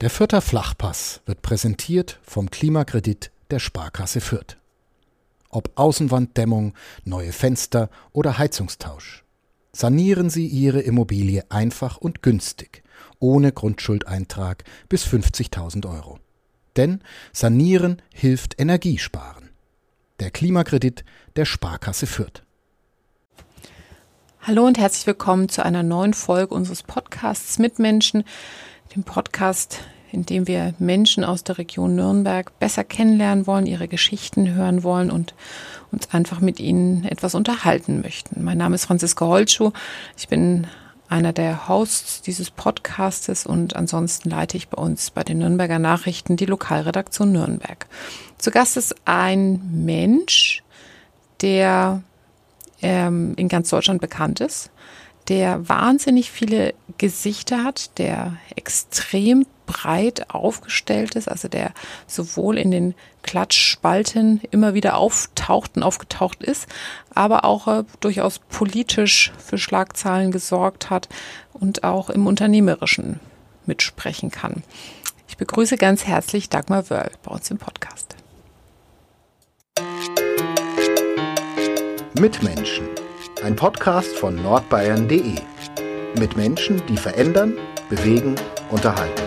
Der Fürther Flachpass wird präsentiert vom Klimakredit der Sparkasse Fürth. Ob Außenwanddämmung, neue Fenster oder Heizungstausch. Sanieren Sie Ihre Immobilie einfach und günstig, ohne Grundschuldeintrag bis 50.000 Euro. Denn Sanieren hilft Energiesparen. Der Klimakredit der Sparkasse Fürth. Hallo und herzlich willkommen zu einer neuen Folge unseres Podcasts Mitmenschen dem Podcast, in dem wir Menschen aus der Region Nürnberg besser kennenlernen wollen, ihre Geschichten hören wollen und uns einfach mit ihnen etwas unterhalten möchten. Mein Name ist Franziska Holtschuh. Ich bin einer der Hosts dieses Podcastes und ansonsten leite ich bei uns bei den Nürnberger Nachrichten die Lokalredaktion Nürnberg. Zu Gast ist ein Mensch, der ähm, in ganz Deutschland bekannt ist der wahnsinnig viele Gesichter hat, der extrem breit aufgestellt ist, also der sowohl in den Klatschspalten immer wieder auftaucht und aufgetaucht ist, aber auch äh, durchaus politisch für Schlagzeilen gesorgt hat und auch im Unternehmerischen mitsprechen kann. Ich begrüße ganz herzlich Dagmar Wörl bei uns im Podcast. Mitmenschen ein Podcast von nordbayern.de. Mit Menschen, die verändern, bewegen, unterhalten.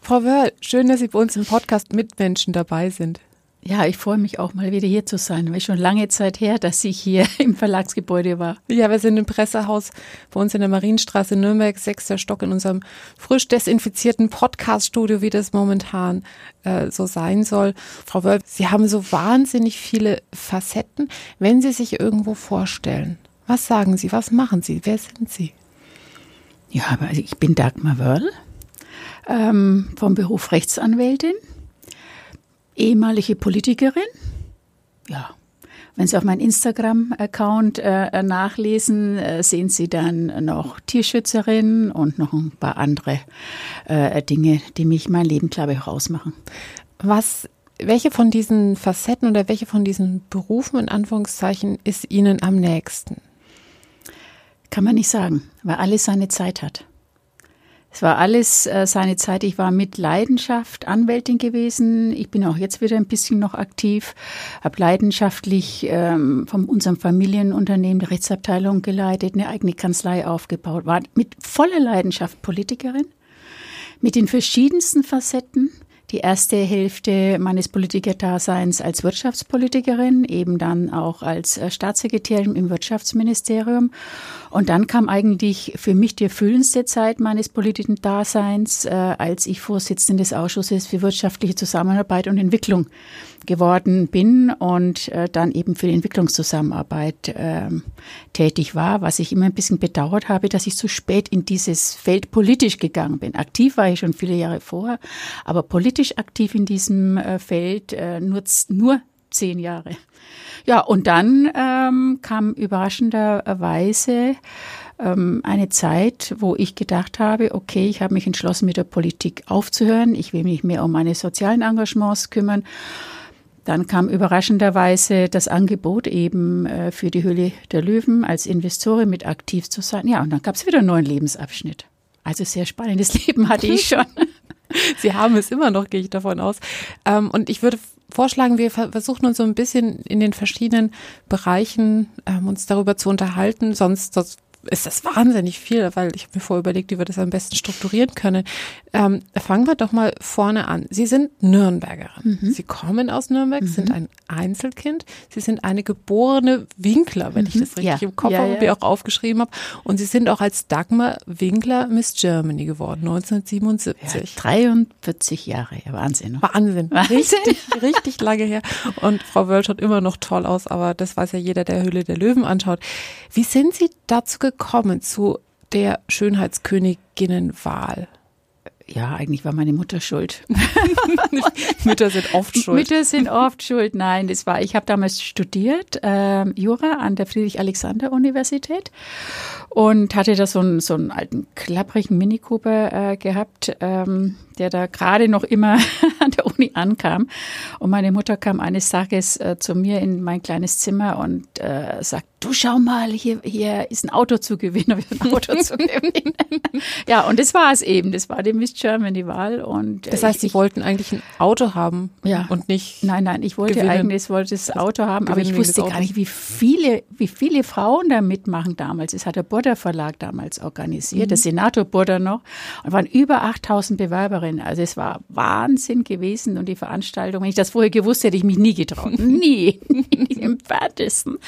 Frau Wörl, schön, dass Sie bei uns im Podcast Mitmenschen dabei sind. Ja, ich freue mich auch mal wieder hier zu sein, weil schon lange Zeit her, dass ich hier im Verlagsgebäude war. Ja, wir sind im Pressehaus bei uns in der Marienstraße Nürnberg, sechster Stock in unserem frisch desinfizierten Podcaststudio, wie das momentan äh, so sein soll. Frau Wölf, Sie haben so wahnsinnig viele Facetten. Wenn Sie sich irgendwo vorstellen, was sagen Sie, was machen Sie, wer sind Sie? Ja, also ich bin Dagmar Wörl, ähm, vom Beruf Rechtsanwältin ehemalige Politikerin. Ja. Wenn Sie auf meinen Instagram-Account äh, nachlesen, äh, sehen Sie dann noch Tierschützerin und noch ein paar andere äh, Dinge, die mich mein Leben, glaube ich, auch ausmachen. Was, welche von diesen Facetten oder welche von diesen Berufen in Anführungszeichen ist Ihnen am nächsten? Kann man nicht sagen, weil alles seine Zeit hat. Es war alles äh, seine Zeit. Ich war mit Leidenschaft Anwältin gewesen. Ich bin auch jetzt wieder ein bisschen noch aktiv. Habe leidenschaftlich ähm, von unserem Familienunternehmen die Rechtsabteilung geleitet, eine eigene Kanzlei aufgebaut. War mit voller Leidenschaft Politikerin, mit den verschiedensten Facetten die erste Hälfte meines Politikerdaseins als Wirtschaftspolitikerin, eben dann auch als äh, Staatssekretärin im Wirtschaftsministerium. Und dann kam eigentlich für mich die erfüllendste Zeit meines politischen Daseins, äh, als ich Vorsitzende des Ausschusses für wirtschaftliche Zusammenarbeit und Entwicklung geworden bin und äh, dann eben für die Entwicklungszusammenarbeit äh, tätig war, was ich immer ein bisschen bedauert habe, dass ich zu spät in dieses Feld politisch gegangen bin. Aktiv war ich schon viele Jahre vorher, aber politisch aktiv in diesem äh, Feld äh, nur, nur zehn Jahre. Ja, und dann ähm, kam überraschenderweise ähm, eine Zeit, wo ich gedacht habe, okay, ich habe mich entschlossen, mit der Politik aufzuhören. Ich will mich mehr um meine sozialen Engagements kümmern dann kam überraschenderweise das Angebot eben äh, für die Höhle der Löwen als Investorin mit aktiv zu sein. Ja, und dann gab es wieder einen neuen Lebensabschnitt. Also sehr spannendes Leben hatte ich schon. Sie haben es immer noch, gehe ich davon aus. Ähm, und ich würde vorschlagen, wir versuchen uns so ein bisschen in den verschiedenen Bereichen ähm, uns darüber zu unterhalten. Sonst, sonst ist das wahnsinnig viel, weil ich habe mir vorher überlegt, wie wir das am besten strukturieren können. Ähm, fangen wir doch mal vorne an. Sie sind Nürnbergerin. Mhm. Sie kommen aus Nürnberg, mhm. sind ein Einzelkind. Sie sind eine geborene Winkler, wenn mhm. ich das richtig ja. im Kopf ja, habe, ja. wie auch aufgeschrieben habe. Und Sie sind auch als Dagmar Winkler Miss Germany geworden, 1977. Ja, 43 Jahre, ja, Wahnsinn. Wahnsinn. Wahnsinn. Richtig, richtig lange her. Und Frau Wölsch schaut immer noch toll aus, aber das weiß ja jeder, der Höhle der Löwen anschaut. Wie sind Sie dazu gekommen? Gekommen zu der Schönheitsköniginnenwahl? Ja, eigentlich war meine Mutter schuld. Mütter sind oft schuld. Mütter sind oft schuld. Nein, das war. Ich habe damals studiert äh, Jura an der Friedrich-Alexander-Universität und hatte da so einen, so einen alten klapprigen Mini Cooper äh, gehabt, ähm, der da gerade noch immer an der Uni ankam. Und meine Mutter kam eines Tages äh, zu mir in mein kleines Zimmer und äh, sagt, du schau mal, hier, hier ist ein Auto zu gewinnen, ein Auto zu gewinnen. Ja, und das war es eben. Das war die Miss Germany-Wahl. Und äh, das heißt, Sie wollten eigentlich ein Auto haben ja. und nicht. Nein, nein, ich wollte gewinnen. eigentlich wollte das Auto haben, aber ich wusste gar nicht, wie viele, wie viele Frauen da mitmachen damals. Es hat der Burda Verlag damals organisiert, mhm. der Senator Burda noch. Und waren über 8000 Bewerberinnen. Also es war Wahnsinn gewesen und die Veranstaltung. Wenn ich das vorher gewusst hätte, ich mich nie getraut. nie. Im Weitesten.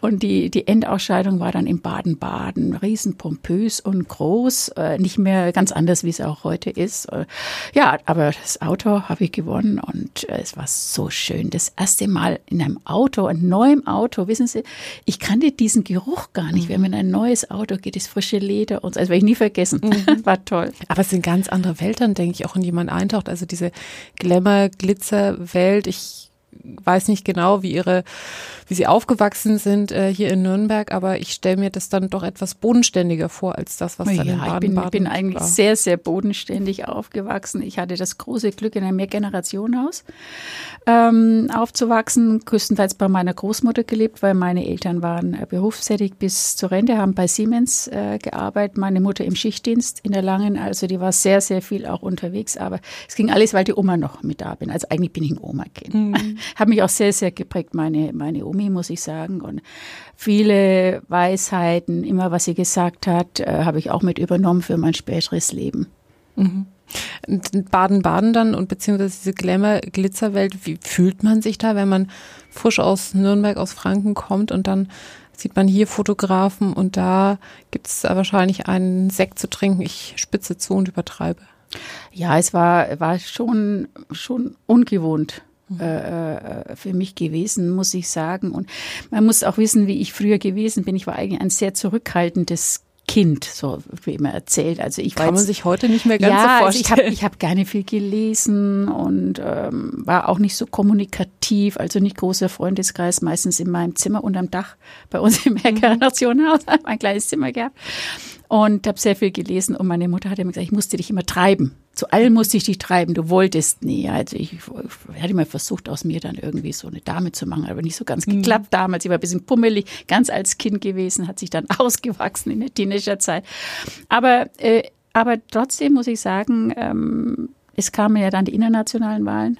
Und die, die Endausscheidung war dann in Baden-Baden. Riesenpompös und groß. Äh, nicht mehr ganz anders, wie es auch heute ist. Äh, ja, aber das Auto habe ich gewonnen und äh, es war so schön. Das erste Mal in einem Auto, einem neuen Auto. Wissen Sie, ich kannte diesen Geruch gar nicht. Mhm. Wenn man in ein neues Auto geht, das frische Leder und so. Das werde ich nie vergessen. Mhm. War toll. Aber es sind ganz andere Welten, denke ich, auch in jemand eintaucht. Also diese Glamour, Glitzer-Welt. Ich weiß nicht genau, wie ihre, wie sie aufgewachsen sind äh, hier in Nürnberg, aber ich stelle mir das dann doch etwas bodenständiger vor als das, was ja, dann in Baden-Baden ich bin, bin eigentlich war. sehr, sehr bodenständig aufgewachsen. Ich hatte das große Glück, in einem Mehrgenerationenhaus ähm, aufzuwachsen, größtenteils bei meiner Großmutter gelebt, weil meine Eltern waren äh, berufstätig bis zur Rente, haben bei Siemens äh, gearbeitet, meine Mutter im Schichtdienst in der Langen, also die war sehr, sehr viel auch unterwegs, aber es ging alles, weil die Oma noch mit da bin. Also eigentlich bin ich ein Oma-Kind. Mhm. Hat mich auch sehr, sehr geprägt, meine, meine Omi, muss ich sagen. Und viele Weisheiten, immer was sie gesagt hat, äh, habe ich auch mit übernommen für mein späteres Leben. Mhm. Baden-Baden dann und beziehungsweise diese Glamour-Glitzerwelt, wie fühlt man sich da, wenn man frisch aus Nürnberg, aus Franken kommt und dann sieht man hier Fotografen und da gibt es wahrscheinlich einen Sekt zu trinken. Ich spitze zu und übertreibe. Ja, es war, war schon, schon ungewohnt. Mhm. Äh, äh, für mich gewesen, muss ich sagen. Und man muss auch wissen, wie ich früher gewesen bin. Ich war eigentlich ein sehr zurückhaltendes Kind, so wie immer erzählt. Also ich kann man sich heute nicht mehr ganz ja, so vorstellen. Also ich habe ich hab gerne viel gelesen und ähm, war auch nicht so kommunikativ, also nicht großer Freundeskreis, meistens in meinem Zimmer unterm Dach bei uns im mhm. ein kleines Zimmer gehabt und habe sehr viel gelesen und meine Mutter hat immer gesagt, ich musste dich immer treiben. Zu allem musste ich dich treiben, du wolltest nie. Also ich, ich hatte immer versucht, aus mir dann irgendwie so eine Dame zu machen, aber nicht so ganz mhm. geklappt damals. Ich war ein bisschen pummelig, ganz als Kind gewesen, hat sich dann ausgewachsen in der Teenagerzeit. Aber, äh, aber trotzdem muss ich sagen, ähm, es kamen ja dann die internationalen Wahlen,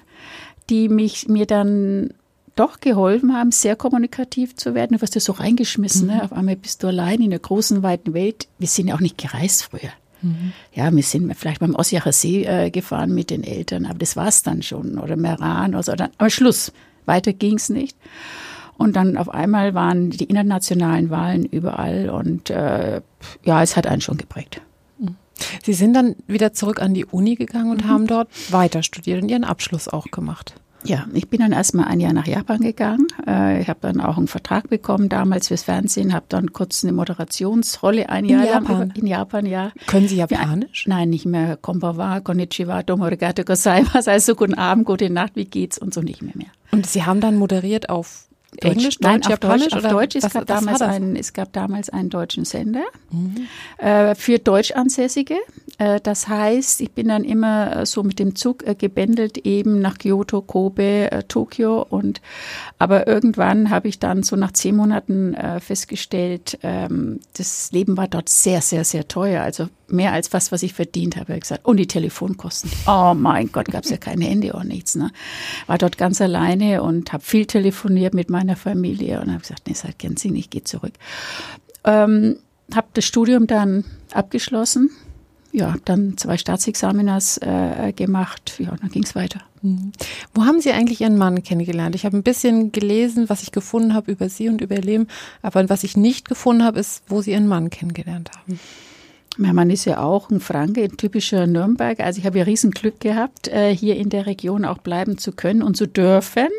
die mich mir dann doch geholfen haben, sehr kommunikativ zu werden. Du wirst ja so reingeschmissen. Ne? Mhm. Ne? Auf einmal bist du allein in der großen, weiten Welt. Wir sind ja auch nicht gereist früher. Mhm. Ja, wir sind vielleicht beim Ossiacher See äh, gefahren mit den Eltern, aber das war es dann schon. Oder Meran oder so. Dann, aber Schluss. Weiter ging es nicht. Und dann auf einmal waren die internationalen Wahlen überall und äh, ja, es hat einen schon geprägt. Sie sind dann wieder zurück an die Uni gegangen und mhm. haben dort weiter studiert und Ihren Abschluss auch gemacht. Ja, ich bin dann erstmal ein Jahr nach Japan gegangen. Äh, ich habe dann auch einen Vertrag bekommen damals fürs Fernsehen, habe dann kurz eine Moderationsrolle ein Jahr in Japan. lang in Japan, ja. Können Sie Japanisch? Ja, nein, nicht mehr. Konbawa, konnichiwa, domo arigato gozaimasu, also guten Abend, gute Nacht, wie geht's und so nicht mehr mehr. Und Sie haben dann moderiert auf Deutsch, Englisch, Nein, Deutsch, auf Japanisch? Deutsch, auf Deutsch. Es, was, gab was damals einen, es gab damals einen deutschen Sender mhm. äh, für Deutschansässige. Äh, das heißt, ich bin dann immer äh, so mit dem Zug äh, gebändelt eben nach Kyoto, Kobe, äh, Tokio und aber irgendwann habe ich dann so nach zehn Monaten äh, festgestellt, ähm, das Leben war dort sehr, sehr, sehr teuer. Also mehr als was, was ich verdient habe. Habe gesagt, und die Telefonkosten. Oh mein Gott, gab es ja kein Handy und nichts. Ne? War dort ganz alleine und habe viel telefoniert mit meiner Familie und habe gesagt, nee, hat keinen Sinn, ich gehe zurück. Ähm, habe das Studium dann abgeschlossen. Ja, dann zwei Staatsexaminas äh, gemacht. Ja, dann ging es weiter. Mhm. Wo haben Sie eigentlich Ihren Mann kennengelernt? Ich habe ein bisschen gelesen, was ich gefunden habe über Sie und über Ihr Leben, aber was ich nicht gefunden habe, ist, wo Sie Ihren Mann kennengelernt haben. Mein Mann ist ja auch ein Franke, ein typischer Nürnberg. Also ich habe ja riesen Glück gehabt, äh, hier in der Region auch bleiben zu können und zu dürfen.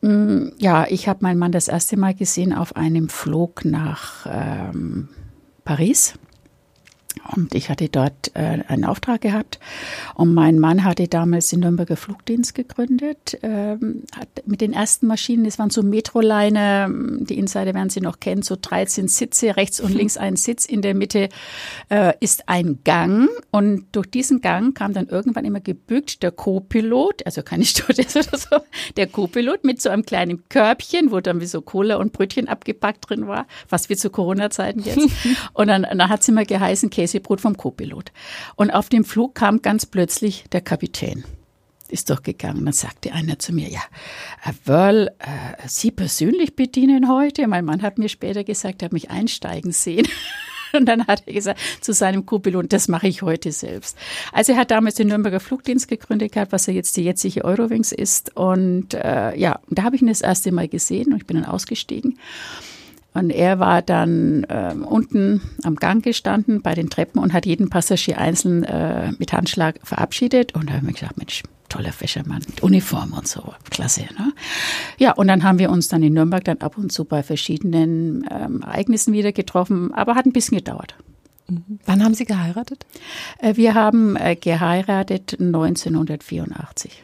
Mm, ja, ich habe meinen Mann das erste Mal gesehen auf einem Flug nach ähm, Paris. Und ich hatte dort äh, einen Auftrag gehabt. Und mein Mann hatte damals den Nürnberger Flugdienst gegründet. Ähm, hat mit den ersten Maschinen, das waren so Metroliner, die Insider werden Sie noch kennen, so 13 Sitze, rechts und links ein Sitz. In der Mitte äh, ist ein Gang. Und durch diesen Gang kam dann irgendwann immer gebückt der Co-Pilot, also keine Stewardess oder so, der Co-Pilot mit so einem kleinen Körbchen, wo dann wie so Cola und Brötchen abgepackt drin war, was wie zu Corona-Zeiten jetzt. und dann, dann hat es immer geheißen, Käse Käsebrot vom Co-Pilot. Und auf dem Flug kam ganz plötzlich der Kapitän ist durchgegangen. Dann sagte einer zu mir, ja, Herr Wörl, äh, Sie persönlich bedienen heute? Mein Mann hat mir später gesagt, er hat mich einsteigen sehen. Und dann hat er gesagt zu seinem Co-Pilot, das mache ich heute selbst. Also er hat damals den Nürnberger Flugdienst gegründet gehabt, was ja jetzt die jetzige Eurowings ist. Und äh, ja, da habe ich ihn das erste Mal gesehen und ich bin dann ausgestiegen. Und er war dann äh, unten am Gang gestanden bei den Treppen und hat jeden Passagier einzeln äh, mit Handschlag verabschiedet. Und da habe ich mir gedacht, Mensch, toller Fischermann mit Uniform und so, klasse. Ne? Ja, und dann haben wir uns dann in Nürnberg dann ab und zu bei verschiedenen ähm, Ereignissen wieder getroffen, aber hat ein bisschen gedauert. Mhm. Wann haben Sie geheiratet? Äh, wir haben äh, geheiratet 1984.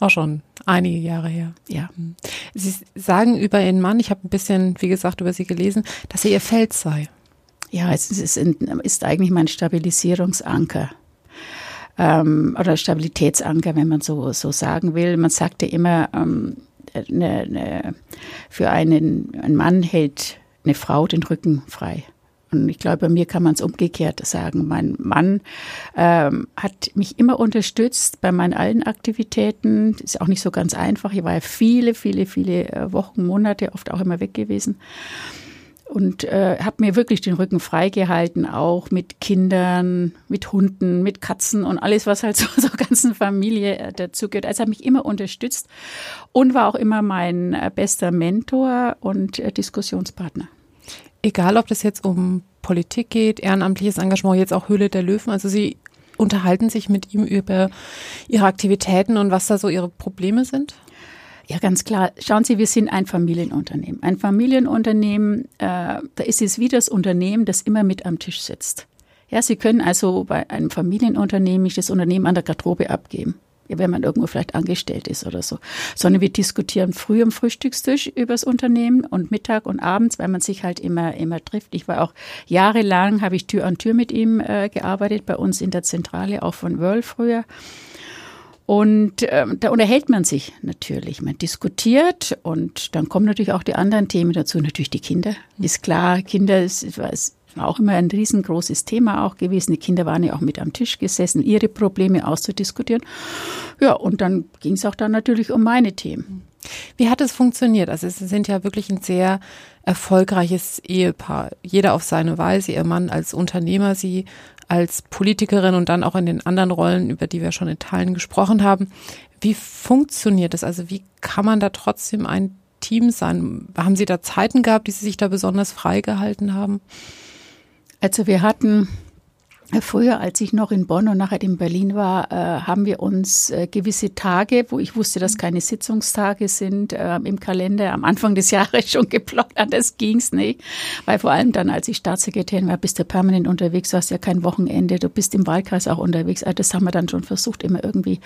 Auch schon einige Jahre her. Ja. Mhm. Sie sagen über Ihren Mann, ich habe ein bisschen, wie gesagt, über Sie gelesen, dass er Ihr Fels sei. Ja, es ist, ist eigentlich mein Stabilisierungsanker. Ähm, oder Stabilitätsanker, wenn man so, so sagen will. Man sagte immer, ähm, eine, eine, für einen, einen Mann hält eine Frau den Rücken frei. Und ich glaube, bei mir kann man es umgekehrt sagen. Mein Mann ähm, hat mich immer unterstützt bei meinen allen Aktivitäten. Ist auch nicht so ganz einfach. Ich war ja viele, viele, viele äh, Wochen, Monate, oft auch immer weg gewesen. Und äh, habe mir wirklich den Rücken freigehalten, auch mit Kindern, mit Hunden, mit Katzen und alles, was halt so zur ganzen Familie äh, dazugehört. Also habe mich immer unterstützt und war auch immer mein äh, bester Mentor und äh, Diskussionspartner egal ob das jetzt um Politik geht, ehrenamtliches Engagement, jetzt auch Höhle der Löwen, also Sie unterhalten sich mit ihm über Ihre Aktivitäten und was da so Ihre Probleme sind? Ja, ganz klar. Schauen Sie, wir sind ein Familienunternehmen. Ein Familienunternehmen, äh, da ist es wie das Unternehmen, das immer mit am Tisch sitzt. Ja, Sie können also bei einem Familienunternehmen nicht das Unternehmen an der Garderobe abgeben wenn man irgendwo vielleicht angestellt ist oder so. Sondern wir diskutieren früh am Frühstückstisch übers Unternehmen und Mittag und abends, weil man sich halt immer, immer trifft. Ich war auch jahrelang, habe ich Tür an Tür mit ihm äh, gearbeitet, bei uns in der Zentrale, auch von Wörl früher. Und ähm, da unterhält man sich natürlich. Man diskutiert und dann kommen natürlich auch die anderen Themen dazu. Natürlich die Kinder. Ist klar, Kinder ist, ist war auch immer ein riesengroßes Thema auch gewesen. Die Kinder waren ja auch mit am Tisch gesessen, ihre Probleme auszudiskutieren. Ja, und dann ging es auch dann natürlich um meine Themen. Wie hat es funktioniert? Also Sie sind ja wirklich ein sehr erfolgreiches Ehepaar. Jeder auf seine Weise. Ihr Mann als Unternehmer, Sie als Politikerin und dann auch in den anderen Rollen, über die wir schon in Teilen gesprochen haben. Wie funktioniert es? Also wie kann man da trotzdem ein Team sein? Haben Sie da Zeiten gehabt, die Sie sich da besonders frei gehalten haben? Also wir hatten Früher, als ich noch in Bonn und nachher in Berlin war, äh, haben wir uns äh, gewisse Tage, wo ich wusste, dass keine Sitzungstage sind, äh, im Kalender am Anfang des Jahres schon geplottet. Das ging's nicht, weil vor allem dann, als ich Staatssekretärin war, bist du permanent unterwegs, du hast ja kein Wochenende, du bist im Wahlkreis auch unterwegs. Also das haben wir dann schon versucht, immer irgendwie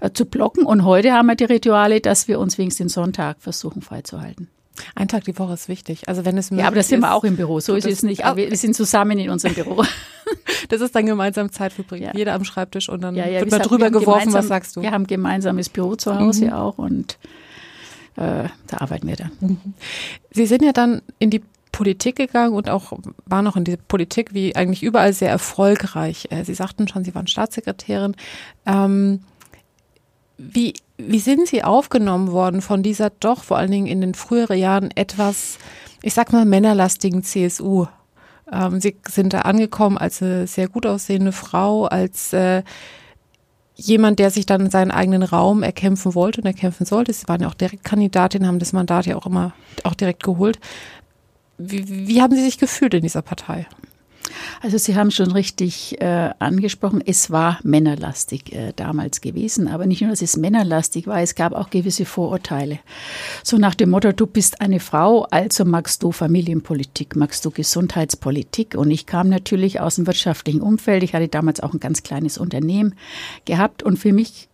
äh, zu blocken. Und heute haben wir die Rituale, dass wir uns wenigstens den Sonntag versuchen freizuhalten. Ein Tag die Woche ist wichtig. Also wenn es Ja, aber das sind wir auch im Büro. So ist es nicht. Aber wir sind zusammen in unserem Büro. das ist dann gemeinsam Zeit verbringen. Ja. Jeder am Schreibtisch und dann ja, ja, wird mal drüber geworfen, was sagst du? Wir haben ein gemeinsames Büro zu Hause mhm. auch und äh, da arbeiten wir dann. Mhm. Sie sind ja dann in die Politik gegangen und auch waren noch in die Politik wie eigentlich überall sehr erfolgreich. Äh, Sie sagten schon, Sie waren Staatssekretärin. Ähm, wie, wie sind Sie aufgenommen worden von dieser doch vor allen Dingen in den früheren Jahren etwas, ich sag mal, männerlastigen CSU? Ähm, Sie sind da angekommen als eine sehr gut aussehende Frau, als äh, jemand, der sich dann seinen eigenen Raum erkämpfen wollte und erkämpfen sollte. Sie waren ja auch Direktkandidatin, haben das Mandat ja auch immer auch direkt geholt. Wie, wie haben Sie sich gefühlt in dieser Partei? Also Sie haben schon richtig äh, angesprochen, es war männerlastig äh, damals gewesen, aber nicht nur, dass es männerlastig war, es gab auch gewisse Vorurteile. So nach dem Motto, du bist eine Frau, also magst du Familienpolitik, magst du Gesundheitspolitik. Und ich kam natürlich aus dem wirtschaftlichen Umfeld. Ich hatte damals auch ein ganz kleines Unternehmen gehabt und für mich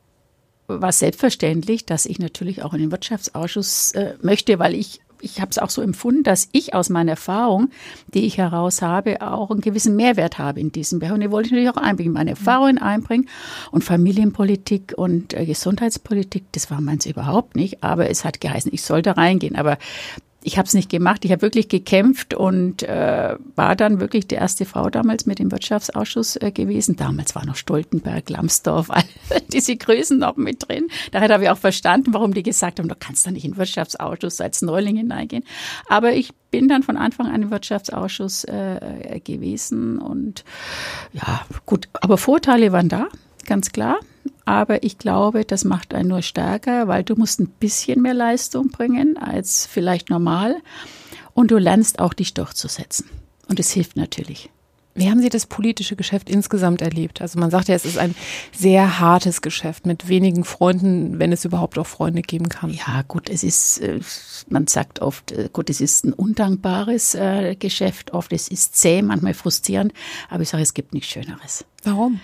war selbstverständlich, dass ich natürlich auch in den Wirtschaftsausschuss äh, möchte, weil ich ich habe es auch so empfunden, dass ich aus meiner Erfahrung, die ich heraus habe, auch einen gewissen Mehrwert habe in diesem Bereich. Und den wollte ich natürlich auch einbringen, meine Erfahrungen einbringen. Und Familienpolitik und äh, Gesundheitspolitik, das war meins überhaupt nicht. Aber es hat geheißen, ich sollte reingehen. Aber ich habe es nicht gemacht. Ich habe wirklich gekämpft und äh, war dann wirklich die erste Frau damals mit dem Wirtschaftsausschuss äh, gewesen. Damals war noch Stoltenberg, Lambsdorff, all diese Größen noch mit drin. Daher habe ich auch verstanden, warum die gesagt haben, du kannst da nicht in den Wirtschaftsausschuss als Neuling hineingehen. Aber ich bin dann von Anfang an im Wirtschaftsausschuss äh, gewesen und ja, gut. Aber Vorteile waren da, ganz klar. Aber ich glaube, das macht einen nur stärker, weil du musst ein bisschen mehr Leistung bringen als vielleicht normal. Und du lernst auch dich durchzusetzen. Und es hilft natürlich. Wie haben Sie das politische Geschäft insgesamt erlebt? Also man sagt ja, es ist ein sehr hartes Geschäft mit wenigen Freunden, wenn es überhaupt auch Freunde geben kann. Ja, gut, es ist, äh, man sagt oft, äh, gut, es ist ein undankbares äh, Geschäft, oft es ist zäh, manchmal frustrierend, aber ich sage, es gibt nichts Schöneres. Warum?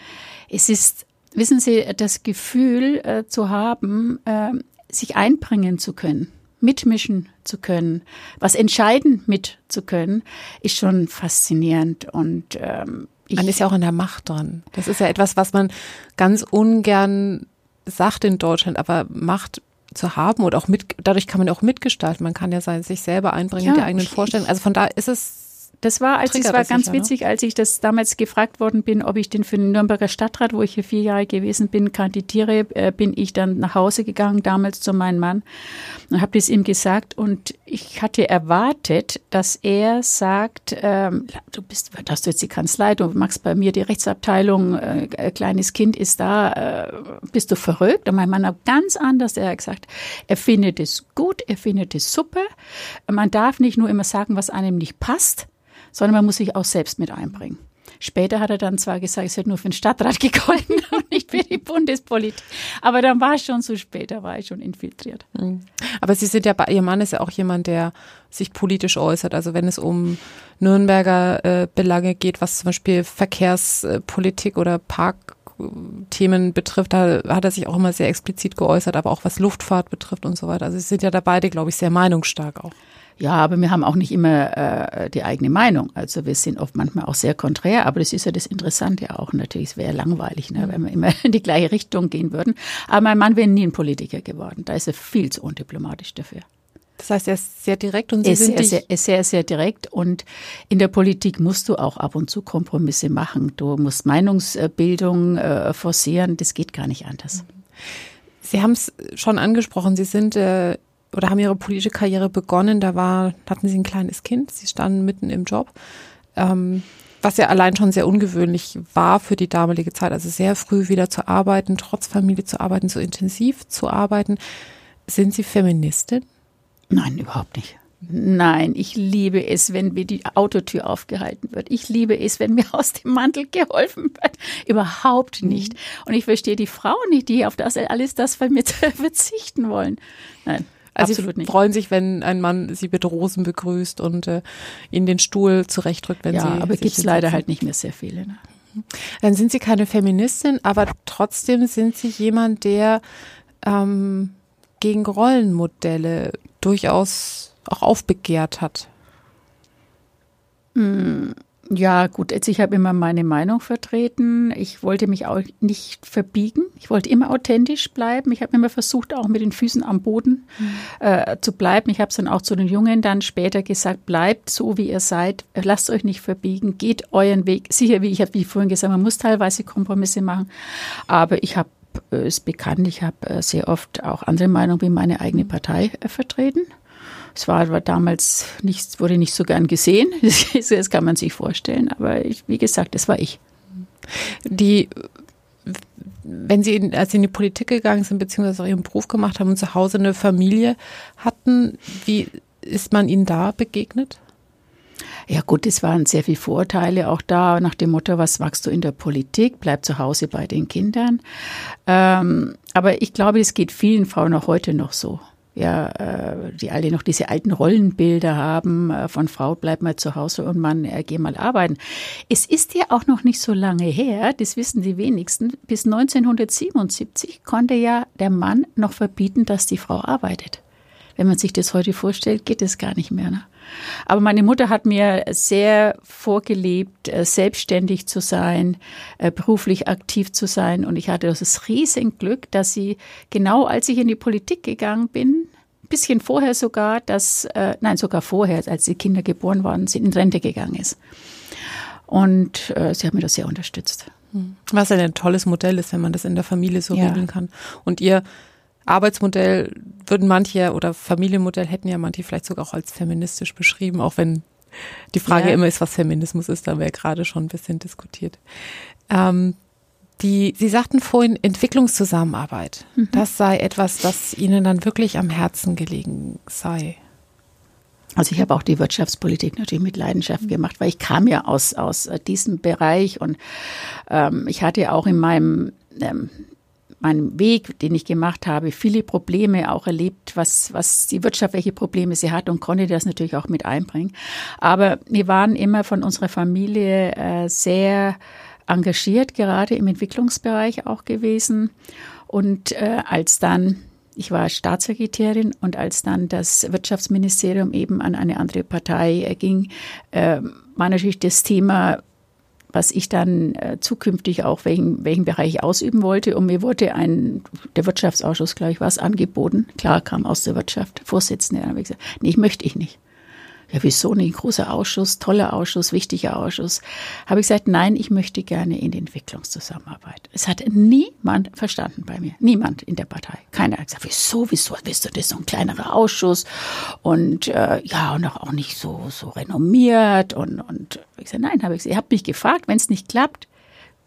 Es ist wissen Sie, das Gefühl äh, zu haben, äh, sich einbringen zu können, mitmischen zu können, was entscheiden mit zu können, ist schon faszinierend und ähm, man ist ja auch in der Macht dran. Das ist ja etwas, was man ganz ungern sagt in Deutschland, aber Macht zu haben und auch mit, dadurch kann man auch mitgestalten. Man kann ja sein, sich selber einbringen, ja, die eigenen Vorstellungen. Also von da ist es das war, als es war ganz sicher, ne? witzig, als ich das damals gefragt worden bin, ob ich denn für den Nürnberger Stadtrat, wo ich hier vier Jahre gewesen bin, kandidiere, äh, bin ich dann nach Hause gegangen, damals zu meinem Mann und habe das ihm gesagt und ich hatte erwartet, dass er sagt, ähm, du bist, hast du jetzt die Kanzlei, du machst bei mir die Rechtsabteilung, äh, kleines Kind ist da, äh, bist du verrückt? Und mein Mann hat ganz anders, er hat gesagt, er findet es gut, er findet es super. Man darf nicht nur immer sagen, was einem nicht passt, sondern man muss sich auch selbst mit einbringen. Später hat er dann zwar gesagt, es hätte nur für den Stadtrat gegolten und nicht für die Bundespolitik. Aber dann war es schon zu spät, da war ich schon infiltriert. Mhm. Aber Sie sind ja, Ihr Mann ist ja auch jemand, der sich politisch äußert. Also wenn es um Nürnberger äh, Belange geht, was zum Beispiel Verkehrspolitik oder Parkthemen betrifft, da hat er sich auch immer sehr explizit geäußert, aber auch was Luftfahrt betrifft und so weiter. Also Sie sind ja da beide, glaube ich, sehr meinungsstark auch. Ja, aber wir haben auch nicht immer äh, die eigene Meinung. Also wir sind oft manchmal auch sehr konträr, aber das ist ja das Interessante auch natürlich. Es wäre langweilig, ne, wenn wir immer in die gleiche Richtung gehen würden. Aber mein Mann wäre nie ein Politiker geworden. Da ist er viel zu undiplomatisch dafür. Das heißt, er ist sehr direkt und Sie ist sind sehr, sehr, ist sehr, sehr direkt. Und in der Politik musst du auch ab und zu Kompromisse machen. Du musst Meinungsbildung äh, forcieren. Das geht gar nicht anders. Sie haben es schon angesprochen. Sie sind äh, oder haben ihre politische Karriere begonnen. Da war, hatten sie ein kleines Kind, sie standen mitten im Job. Ähm, was ja allein schon sehr ungewöhnlich war für die damalige Zeit. Also sehr früh wieder zu arbeiten, trotz Familie zu arbeiten, so intensiv zu arbeiten. Sind Sie Feministin? Nein, überhaupt nicht. Nein, ich liebe es, wenn mir die Autotür aufgehalten wird. Ich liebe es, wenn mir aus dem Mantel geholfen wird. Überhaupt nicht. Und ich verstehe die Frauen nicht, die auf das alles das von mir verzichten wollen. Nein. Also Absolut sie nicht. freuen sich, wenn ein Mann sie mit Rosen begrüßt und äh, ihnen den Stuhl zurechtrückt, wenn ja, sie. Ja, aber gibt es leider halt nicht mehr sehr viele. Ne? Dann sind sie keine Feministin, aber trotzdem sind sie jemand, der ähm, gegen Rollenmodelle durchaus auch aufbegehrt hat. Hm. Ja, gut, jetzt ich habe immer meine Meinung vertreten. Ich wollte mich auch nicht verbiegen. Ich wollte immer authentisch bleiben. Ich habe immer versucht, auch mit den Füßen am Boden mhm. äh, zu bleiben. Ich habe es dann auch zu den Jungen dann später gesagt, bleibt so, wie ihr seid. Lasst euch nicht verbiegen. Geht euren Weg. Sicher, wie ich habe wie vorhin gesagt, man muss teilweise Kompromisse machen. Aber ich habe äh, es bekannt, ich habe äh, sehr oft auch andere Meinungen wie meine eigene Partei äh, vertreten. Es war, war damals nicht, wurde nicht so gern gesehen. Das kann man sich vorstellen. Aber ich, wie gesagt, das war ich. Die, wenn Sie, in, als Sie in die Politik gegangen sind, beziehungsweise auch Ihren Beruf gemacht haben und zu Hause eine Familie hatten, wie ist man Ihnen da begegnet? Ja gut, es waren sehr viele Vorteile auch da, nach dem Motto, was machst du in der Politik, bleib zu Hause bei den Kindern. Ähm, aber ich glaube, es geht vielen Frauen auch heute noch so ja, äh, die alle noch diese alten Rollenbilder haben, äh, von Frau bleibt mal zu Hause und Mann äh, geh mal arbeiten. Es ist ja auch noch nicht so lange her, das wissen die wenigsten, bis 1977 konnte ja der Mann noch verbieten, dass die Frau arbeitet. Wenn man sich das heute vorstellt, geht es gar nicht mehr. Ne? Aber meine Mutter hat mir sehr vorgelebt, äh, selbstständig zu sein, äh, beruflich aktiv zu sein. Und ich hatte das Riesenglück, dass sie genau als ich in die Politik gegangen bin, bisschen vorher sogar, dass, äh, nein, sogar vorher, als die Kinder geboren waren, sie in Rente gegangen ist. Und äh, sie hat mir das sehr unterstützt. Hm. Was ein tolles Modell ist, wenn man das in der Familie so ja. regeln kann. Und ihr Arbeitsmodell würden manche oder Familienmodell hätten ja manche vielleicht sogar auch als feministisch beschrieben, auch wenn die Frage ja. immer ist, was Feminismus ist, da wäre gerade schon ein bisschen diskutiert. Ähm, die, Sie sagten vorhin Entwicklungszusammenarbeit. Mhm. Das sei etwas, das Ihnen dann wirklich am Herzen gelegen sei. Also ich habe auch die Wirtschaftspolitik natürlich mit Leidenschaft gemacht, weil ich kam ja aus, aus diesem Bereich und ähm, ich hatte auch in meinem ähm, meinem Weg, den ich gemacht habe, viele Probleme auch erlebt, was, was die Wirtschaft, welche Probleme sie hat und konnte das natürlich auch mit einbringen. Aber wir waren immer von unserer Familie äh, sehr engagiert, gerade im Entwicklungsbereich auch gewesen. Und äh, als dann ich war Staatssekretärin und als dann das Wirtschaftsministerium eben an eine andere Partei äh, ging, äh, war natürlich das Thema was ich dann äh, zukünftig auch welchen, welchen Bereich ausüben wollte. Und mir wurde ein, der Wirtschaftsausschuss, glaube ich, was angeboten. Klar, kam aus der Wirtschaft, Vorsitzende. Dann habe ich gesagt, nee, möchte ich nicht wieso nicht? Großer Ausschuss, toller Ausschuss, wichtiger Ausschuss. Habe ich gesagt, nein, ich möchte gerne in die Entwicklungszusammenarbeit. Es hat niemand verstanden bei mir. Niemand in der Partei. Keiner hat gesagt, wieso, wieso du das so ein kleinerer Ausschuss? Und äh, ja, und auch nicht so, so renommiert. Und, und ich gesagt, nein, habe ich gesagt, ihr habt mich gefragt, wenn es nicht klappt,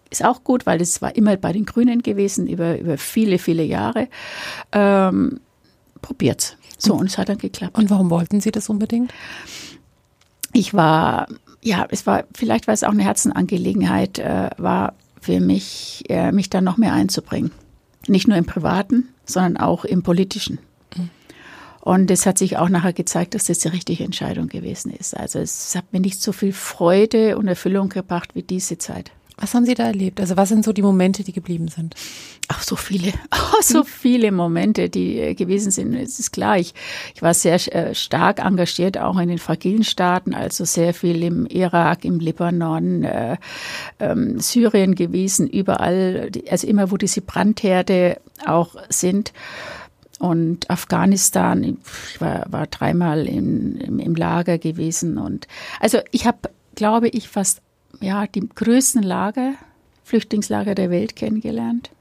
ist auch gut, weil es war immer bei den Grünen gewesen über, über viele, viele Jahre. Ähm, probiert's. So, und es hat dann geklappt. Und warum wollten Sie das unbedingt? Ich war, ja, es war, vielleicht war es auch eine Herzenangelegenheit, äh, war für mich, äh, mich da noch mehr einzubringen. Nicht nur im Privaten, sondern auch im Politischen. Mhm. Und es hat sich auch nachher gezeigt, dass das die richtige Entscheidung gewesen ist. Also es hat mir nicht so viel Freude und Erfüllung gebracht wie diese Zeit. Was haben Sie da erlebt? Also was sind so die Momente, die geblieben sind? Ach, so viele, oh, so viele Momente, die äh, gewesen sind. Es ist klar, ich, ich war sehr äh, stark engagiert, auch in den fragilen Staaten, also sehr viel im Irak, im Libanon, äh, ähm, Syrien gewesen, überall, also immer, wo diese Brandherde auch sind. Und Afghanistan, ich war, war dreimal in, im, im Lager gewesen. Und also ich habe, glaube ich, fast ja, die größten Lager, Flüchtlingslager der Welt kennengelernt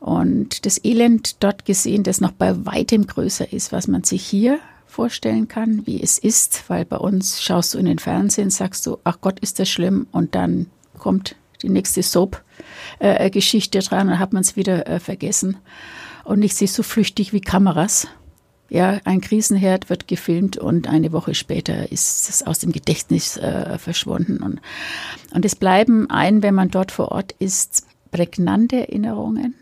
und das Elend dort gesehen, das noch bei weitem größer ist, was man sich hier vorstellen kann, wie es ist, weil bei uns schaust du in den Fernsehen, sagst du, ach Gott, ist das schlimm und dann kommt die nächste Soap-Geschichte dran und hat man es wieder äh, vergessen. Und ich sehe so flüchtig wie Kameras. Ja, ein Krisenherd wird gefilmt und eine Woche später ist es aus dem Gedächtnis äh, verschwunden. Und, und es bleiben ein, wenn man dort vor Ort ist, prägnante Erinnerungen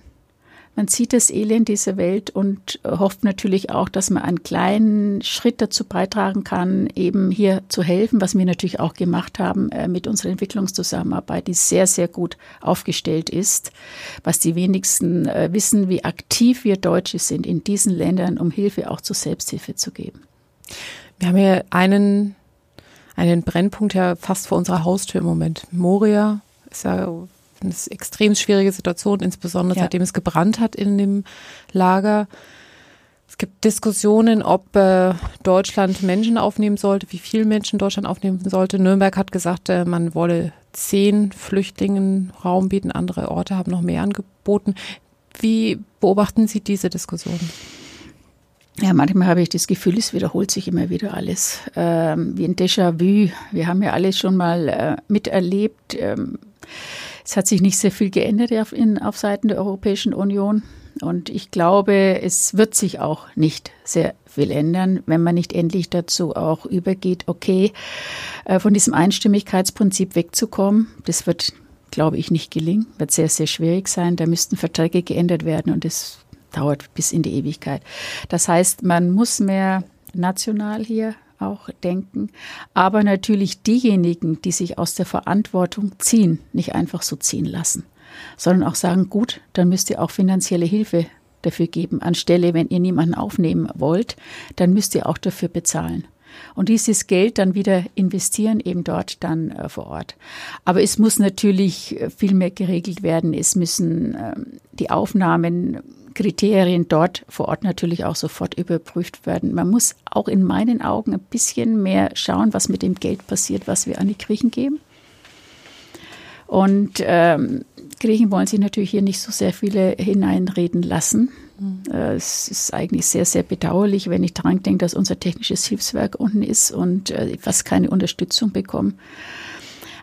man sieht das Elend dieser Welt und hofft natürlich auch, dass man einen kleinen Schritt dazu beitragen kann, eben hier zu helfen, was wir natürlich auch gemacht haben äh, mit unserer Entwicklungszusammenarbeit, die sehr, sehr gut aufgestellt ist. Was die wenigsten äh, wissen, wie aktiv wir Deutsche sind in diesen Ländern, um Hilfe auch zur Selbsthilfe zu geben. Wir haben hier einen, einen Brennpunkt ja fast vor unserer Haustür im Moment. Moria ist ja eine extrem schwierige Situation, insbesondere ja. seitdem es gebrannt hat in dem Lager. Es gibt Diskussionen, ob äh, Deutschland Menschen aufnehmen sollte, wie viele Menschen Deutschland aufnehmen sollte. Nürnberg hat gesagt, äh, man wolle zehn Flüchtlingen Raum bieten, andere Orte haben noch mehr angeboten. Wie beobachten Sie diese Diskussion? Ja, manchmal habe ich das Gefühl, es wiederholt sich immer wieder alles. Ähm, wie ein Déjà-vu. Wir haben ja alles schon mal äh, miterlebt. Ähm, es hat sich nicht sehr viel geändert auf, in, auf Seiten der Europäischen Union. Und ich glaube, es wird sich auch nicht sehr viel ändern, wenn man nicht endlich dazu auch übergeht, okay, äh, von diesem Einstimmigkeitsprinzip wegzukommen. Das wird, glaube ich, nicht gelingen, wird sehr, sehr schwierig sein. Da müssten Verträge geändert werden und das dauert bis in die Ewigkeit. Das heißt, man muss mehr national hier auch denken. Aber natürlich diejenigen, die sich aus der Verantwortung ziehen, nicht einfach so ziehen lassen, sondern auch sagen, gut, dann müsst ihr auch finanzielle Hilfe dafür geben. Anstelle, wenn ihr niemanden aufnehmen wollt, dann müsst ihr auch dafür bezahlen. Und dieses Geld dann wieder investieren, eben dort dann äh, vor Ort. Aber es muss natürlich äh, viel mehr geregelt werden. Es müssen äh, die Aufnahmen Kriterien dort vor Ort natürlich auch sofort überprüft werden. Man muss auch in meinen Augen ein bisschen mehr schauen, was mit dem Geld passiert, was wir an die Griechen geben. Und ähm, Griechen wollen sich natürlich hier nicht so sehr viele hineinreden lassen. Mhm. Äh, es ist eigentlich sehr, sehr bedauerlich, wenn ich daran denke, dass unser technisches Hilfswerk unten ist und äh, fast keine Unterstützung bekommen.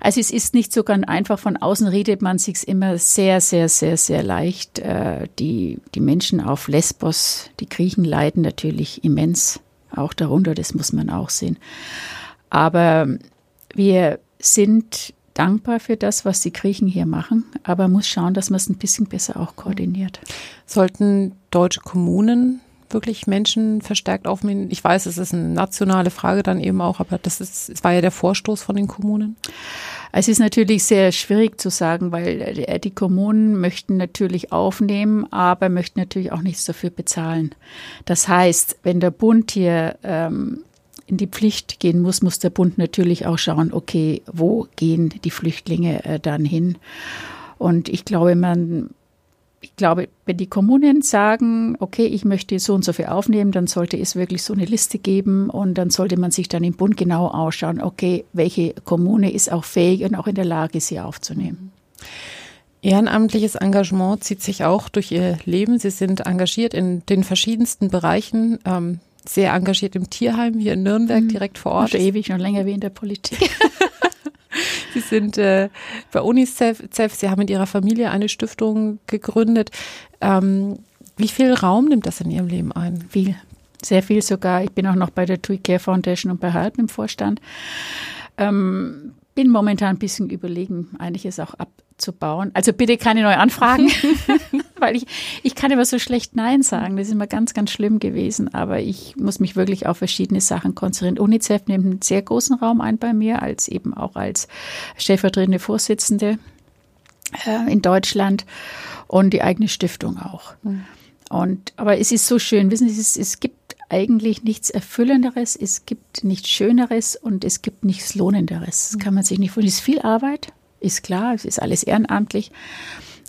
Also es ist nicht so ganz einfach. Von außen redet man sich immer sehr, sehr, sehr, sehr leicht. Äh, die, die Menschen auf Lesbos, die Griechen leiden natürlich immens auch darunter. Das muss man auch sehen. Aber wir sind dankbar für das, was die Griechen hier machen, aber muss schauen, dass man es ein bisschen besser auch koordiniert. Sollten deutsche Kommunen wirklich Menschen verstärkt aufnehmen? Ich weiß, es ist eine nationale Frage dann eben auch, aber das ist, es war ja der Vorstoß von den Kommunen. Es ist natürlich sehr schwierig zu sagen, weil die Kommunen möchten natürlich aufnehmen, aber möchten natürlich auch nichts dafür bezahlen. Das heißt, wenn der Bund hier ähm, in die Pflicht gehen muss, muss der Bund natürlich auch schauen, okay, wo gehen die Flüchtlinge äh, dann hin? Und ich glaube, man ich glaube, wenn die Kommunen sagen, okay, ich möchte so und so viel aufnehmen, dann sollte es wirklich so eine Liste geben und dann sollte man sich dann im Bund genau ausschauen, okay, welche Kommune ist auch fähig und auch in der Lage, sie aufzunehmen. Ehrenamtliches Engagement zieht sich auch durch Ihr Leben. Sie sind engagiert in den verschiedensten Bereichen. Ähm, sehr engagiert im Tierheim hier in Nürnberg, mhm. direkt vor Ort. Schon ewig, noch länger wie in der Politik. Sie sind äh, bei UNICEF, Sie haben mit Ihrer Familie eine Stiftung gegründet. Ähm, wie viel Raum nimmt das in Ihrem Leben ein? Viel, sehr viel sogar. Ich bin auch noch bei der TUI Care Foundation und bei Halb im Vorstand. Ähm, bin momentan ein bisschen überlegen, einiges auch abzubauen. Also bitte keine neuen Anfragen, weil ich, ich kann immer so schlecht Nein sagen. Das ist immer ganz, ganz schlimm gewesen. Aber ich muss mich wirklich auf verschiedene Sachen konzentrieren. UNICEF nimmt einen sehr großen Raum ein bei mir, als eben auch als stellvertretende Vorsitzende äh, in Deutschland und die eigene Stiftung auch. Mhm. Und, aber es ist so schön, wissen Sie, es, es gibt eigentlich nichts Erfüllenderes, es gibt nichts Schöneres und es gibt nichts Lohnenderes. Das kann man sich nicht vorstellen. Es ist viel Arbeit, ist klar, es ist alles ehrenamtlich.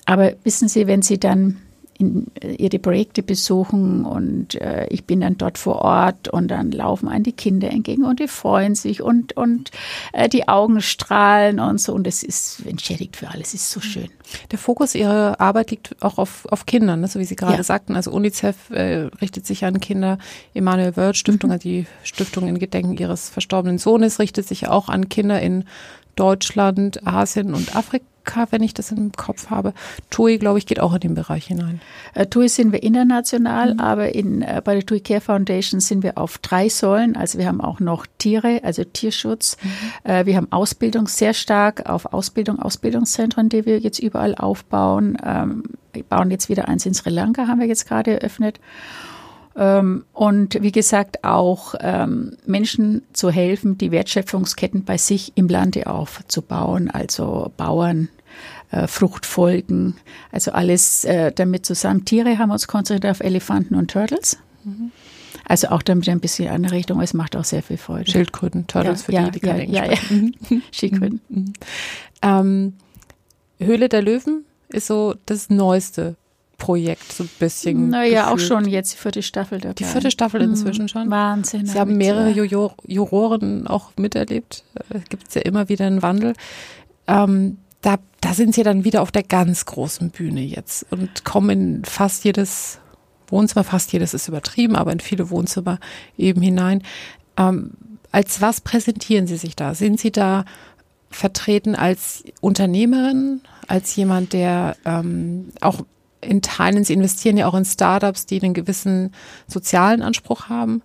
Aber wissen Sie, wenn Sie dann in, äh, ihre Projekte besuchen und äh, ich bin dann dort vor Ort und dann laufen einem die Kinder entgegen und die freuen sich und, und äh, die Augen strahlen und so und es ist entschädigt für alles, es ist so mhm. schön. Der Fokus Ihrer Arbeit liegt auch auf, auf Kindern, ne? so wie Sie gerade ja. sagten. Also UNICEF äh, richtet sich an Kinder, Emanuel Wörth Stiftung, mhm. also die Stiftung in Gedenken Ihres verstorbenen Sohnes, richtet sich auch an Kinder in Deutschland, Asien und Afrika wenn ich das im Kopf habe. TUI, glaube ich, geht auch in den Bereich hinein. Äh, TUI sind wir international, mhm. aber in, äh, bei der TUI Care Foundation sind wir auf drei Säulen. Also wir haben auch noch Tiere, also Tierschutz. Mhm. Äh, wir haben Ausbildung sehr stark auf Ausbildung, Ausbildungszentren, die wir jetzt überall aufbauen. Ähm, wir bauen jetzt wieder eins in Sri Lanka, haben wir jetzt gerade eröffnet. Ähm, und wie gesagt, auch ähm, Menschen zu helfen, die Wertschöpfungsketten bei sich im Lande aufzubauen, also Bauern, äh, Fruchtfolgen, also alles äh, damit zusammen. Tiere haben uns konzentriert auf Elefanten und Turtles. Mhm. Also auch damit ein bisschen in eine Richtung, es macht auch sehr viel Freude. Schildkröten, Turtles ja, für ja, die, die ja, keine ja, ja. Mhm. Schildkröten. Mhm. Ähm, Höhle der Löwen ist so das Neueste Projekt so ein bisschen. Naja, auch schon jetzt die vierte Staffel dabei. Die vierte Staffel inzwischen schon. Wahnsinn. Sie haben mehrere Juror Juroren auch miterlebt. Äh, Gibt es ja immer wieder einen Wandel. Ähm, da, da sind sie dann wieder auf der ganz großen Bühne jetzt und kommen in fast jedes Wohnzimmer, fast jedes ist übertrieben, aber in viele Wohnzimmer eben hinein. Ähm, als was präsentieren Sie sich da? Sind Sie da vertreten als Unternehmerin, als jemand, der ähm, auch in Teilen, sie investieren ja auch in Startups, die einen gewissen sozialen Anspruch haben.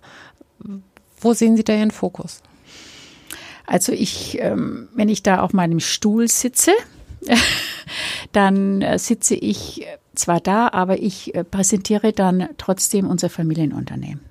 Wo sehen Sie da Ihren Fokus? Also ich, ähm, wenn ich da auf meinem Stuhl sitze, dann äh, sitze ich zwar da, aber ich äh, präsentiere dann trotzdem unser Familienunternehmen.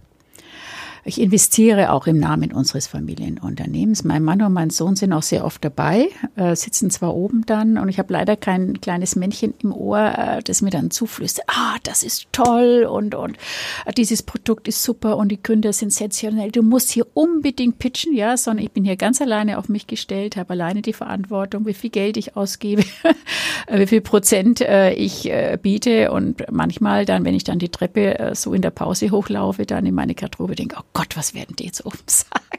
Ich investiere auch im Namen unseres Familienunternehmens. Mein Mann und mein Sohn sind auch sehr oft dabei, äh, sitzen zwar oben dann und ich habe leider kein kleines Männchen im Ohr, äh, das mir dann zuflüstert, ah, das ist toll und, und äh, dieses Produkt ist super und die Gründer sind sensationell. Du musst hier unbedingt pitchen, ja, sondern ich bin hier ganz alleine auf mich gestellt, habe alleine die Verantwortung, wie viel Geld ich ausgebe, wie viel Prozent äh, ich äh, biete und manchmal dann, wenn ich dann die Treppe äh, so in der Pause hochlaufe, dann in meine Garderobe denke, oh Gott, was werden die jetzt oben sagen?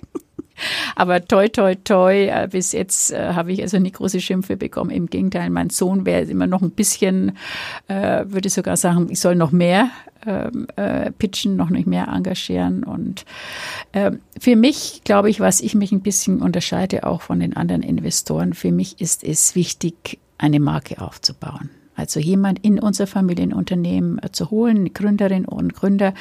Aber toi, toi, toi, äh, bis jetzt äh, habe ich also nie große Schimpfe bekommen. Im Gegenteil, mein Sohn wäre immer noch ein bisschen, äh, würde sogar sagen, ich soll noch mehr ähm, äh, pitchen, noch nicht mehr engagieren. Und äh, für mich, glaube ich, was ich mich ein bisschen unterscheide auch von den anderen Investoren, für mich ist es wichtig, eine Marke aufzubauen. Also jemand in unser Familienunternehmen äh, zu holen, Gründerin und Gründer,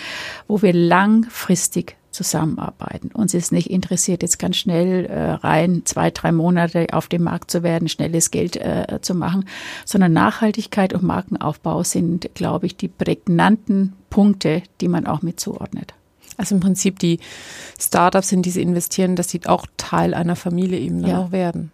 wo wir langfristig zusammenarbeiten. Uns ist nicht interessiert, jetzt ganz schnell äh, rein zwei, drei Monate auf dem Markt zu werden, schnelles Geld äh, zu machen, sondern Nachhaltigkeit und Markenaufbau sind, glaube ich, die prägnanten Punkte, die man auch mit zuordnet. Also im Prinzip die Startups, in die sie investieren, dass sie auch Teil einer Familie eben dann ja. auch werden.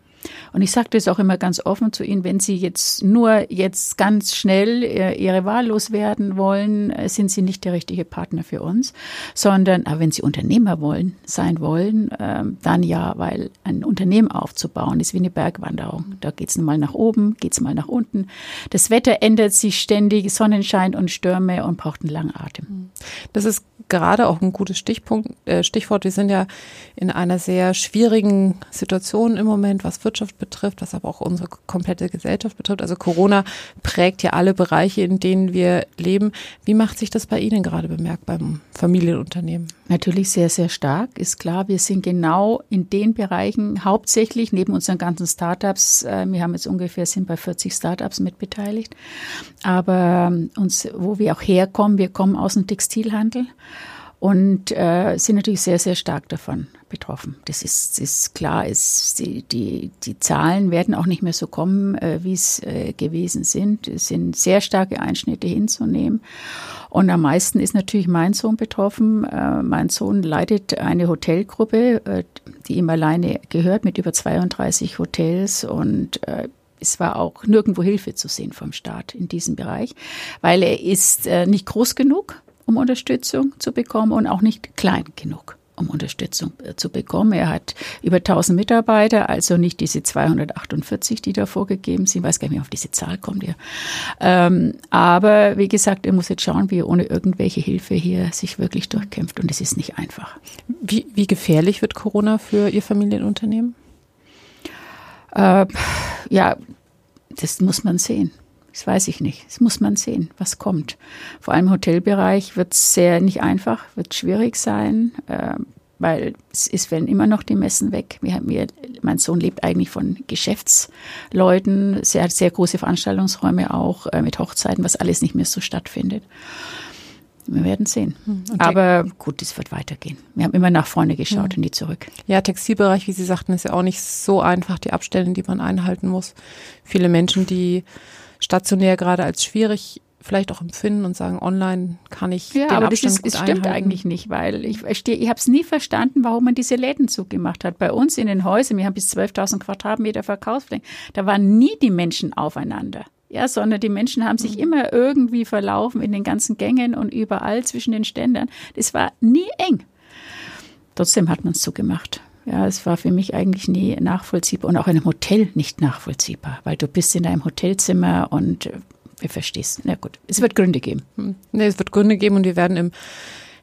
Und ich sage das auch immer ganz offen zu Ihnen, wenn Sie jetzt nur jetzt ganz schnell äh, Ihre Wahl loswerden wollen, äh, sind Sie nicht der richtige Partner für uns, sondern aber wenn Sie Unternehmer wollen, sein wollen, ähm, dann ja, weil ein Unternehmen aufzubauen ist wie eine Bergwanderung. Da geht es mal nach oben, geht es mal nach unten. Das Wetter ändert sich ständig, Sonnenschein und Stürme und braucht einen langen Atem. Das ist gerade auch ein gutes Stichpunkt, äh, Stichwort. Wir sind ja in einer sehr schwierigen Situation im Moment, was Wirtschaft betrifft, was aber auch unsere komplette Gesellschaft betrifft. Also Corona prägt ja alle Bereiche, in denen wir leben. Wie macht sich das bei Ihnen gerade bemerkt beim Familienunternehmen? Natürlich sehr, sehr stark. Ist klar, wir sind genau in den Bereichen hauptsächlich neben unseren ganzen Startups. Äh, wir haben jetzt ungefähr sind bei 40 Startups mitbeteiligt. Aber ähm, uns, wo wir auch herkommen, wir kommen aus dem Textilhandel und äh, sind natürlich sehr, sehr stark davon betroffen. Das ist, ist klar, ist, die, die, die Zahlen werden auch nicht mehr so kommen, äh, wie es äh, gewesen sind. Es sind sehr starke Einschnitte hinzunehmen. Und am meisten ist natürlich mein Sohn betroffen. Äh, mein Sohn leitet eine Hotelgruppe, äh, die ihm alleine gehört, mit über 32 Hotels und äh, es war auch nirgendwo Hilfe zu sehen vom Staat in diesem Bereich, weil er ist äh, nicht groß genug um Unterstützung zu bekommen und auch nicht klein genug um Unterstützung äh, zu bekommen. Er hat über 1000 Mitarbeiter, also nicht diese 248, die da vorgegeben sind. Ich weiß gar nicht, wie auf diese Zahl kommt ihr. Ähm, aber wie gesagt, er muss jetzt schauen, wie er ohne irgendwelche Hilfe hier sich wirklich durchkämpft. Und es ist nicht einfach. Wie, wie gefährlich wird Corona für Ihr Familienunternehmen? Äh, ja, das muss man sehen. Das weiß ich nicht. Das muss man sehen, was kommt. Vor allem im Hotelbereich wird es sehr nicht einfach, wird schwierig sein, äh, weil es ist, werden immer noch die Messen weg. Wir, wir, mein Sohn lebt eigentlich von Geschäftsleuten, sehr, sehr große Veranstaltungsräume auch äh, mit Hochzeiten, was alles nicht mehr so stattfindet. Wir werden sehen. Hm, und Aber gut, es wird weitergehen. Wir haben immer nach vorne geschaut mhm. und nie zurück. Ja, Textilbereich, wie Sie sagten, ist ja auch nicht so einfach, die Abstände, die man einhalten muss. Viele Menschen, die stationär gerade als schwierig vielleicht auch empfinden und sagen, online kann ich ja, den aber Abstand das ist, es stimmt eigentlich nicht, weil ich verstehe, ich habe es nie verstanden, warum man diese Läden zugemacht hat. Bei uns in den Häusern, wir haben bis 12.000 Quadratmeter Verkaufsfläche, da waren nie die Menschen aufeinander. Ja, sondern die Menschen haben sich mhm. immer irgendwie verlaufen in den ganzen Gängen und überall zwischen den Ständern. Das war nie eng. Trotzdem hat man es zugemacht. Ja, es war für mich eigentlich nie nachvollziehbar und auch in einem Hotel nicht nachvollziehbar, weil du bist in deinem Hotelzimmer und äh, wir verstehst. Na gut, es wird Gründe geben. Hm. Nee, es wird Gründe geben und wir werden im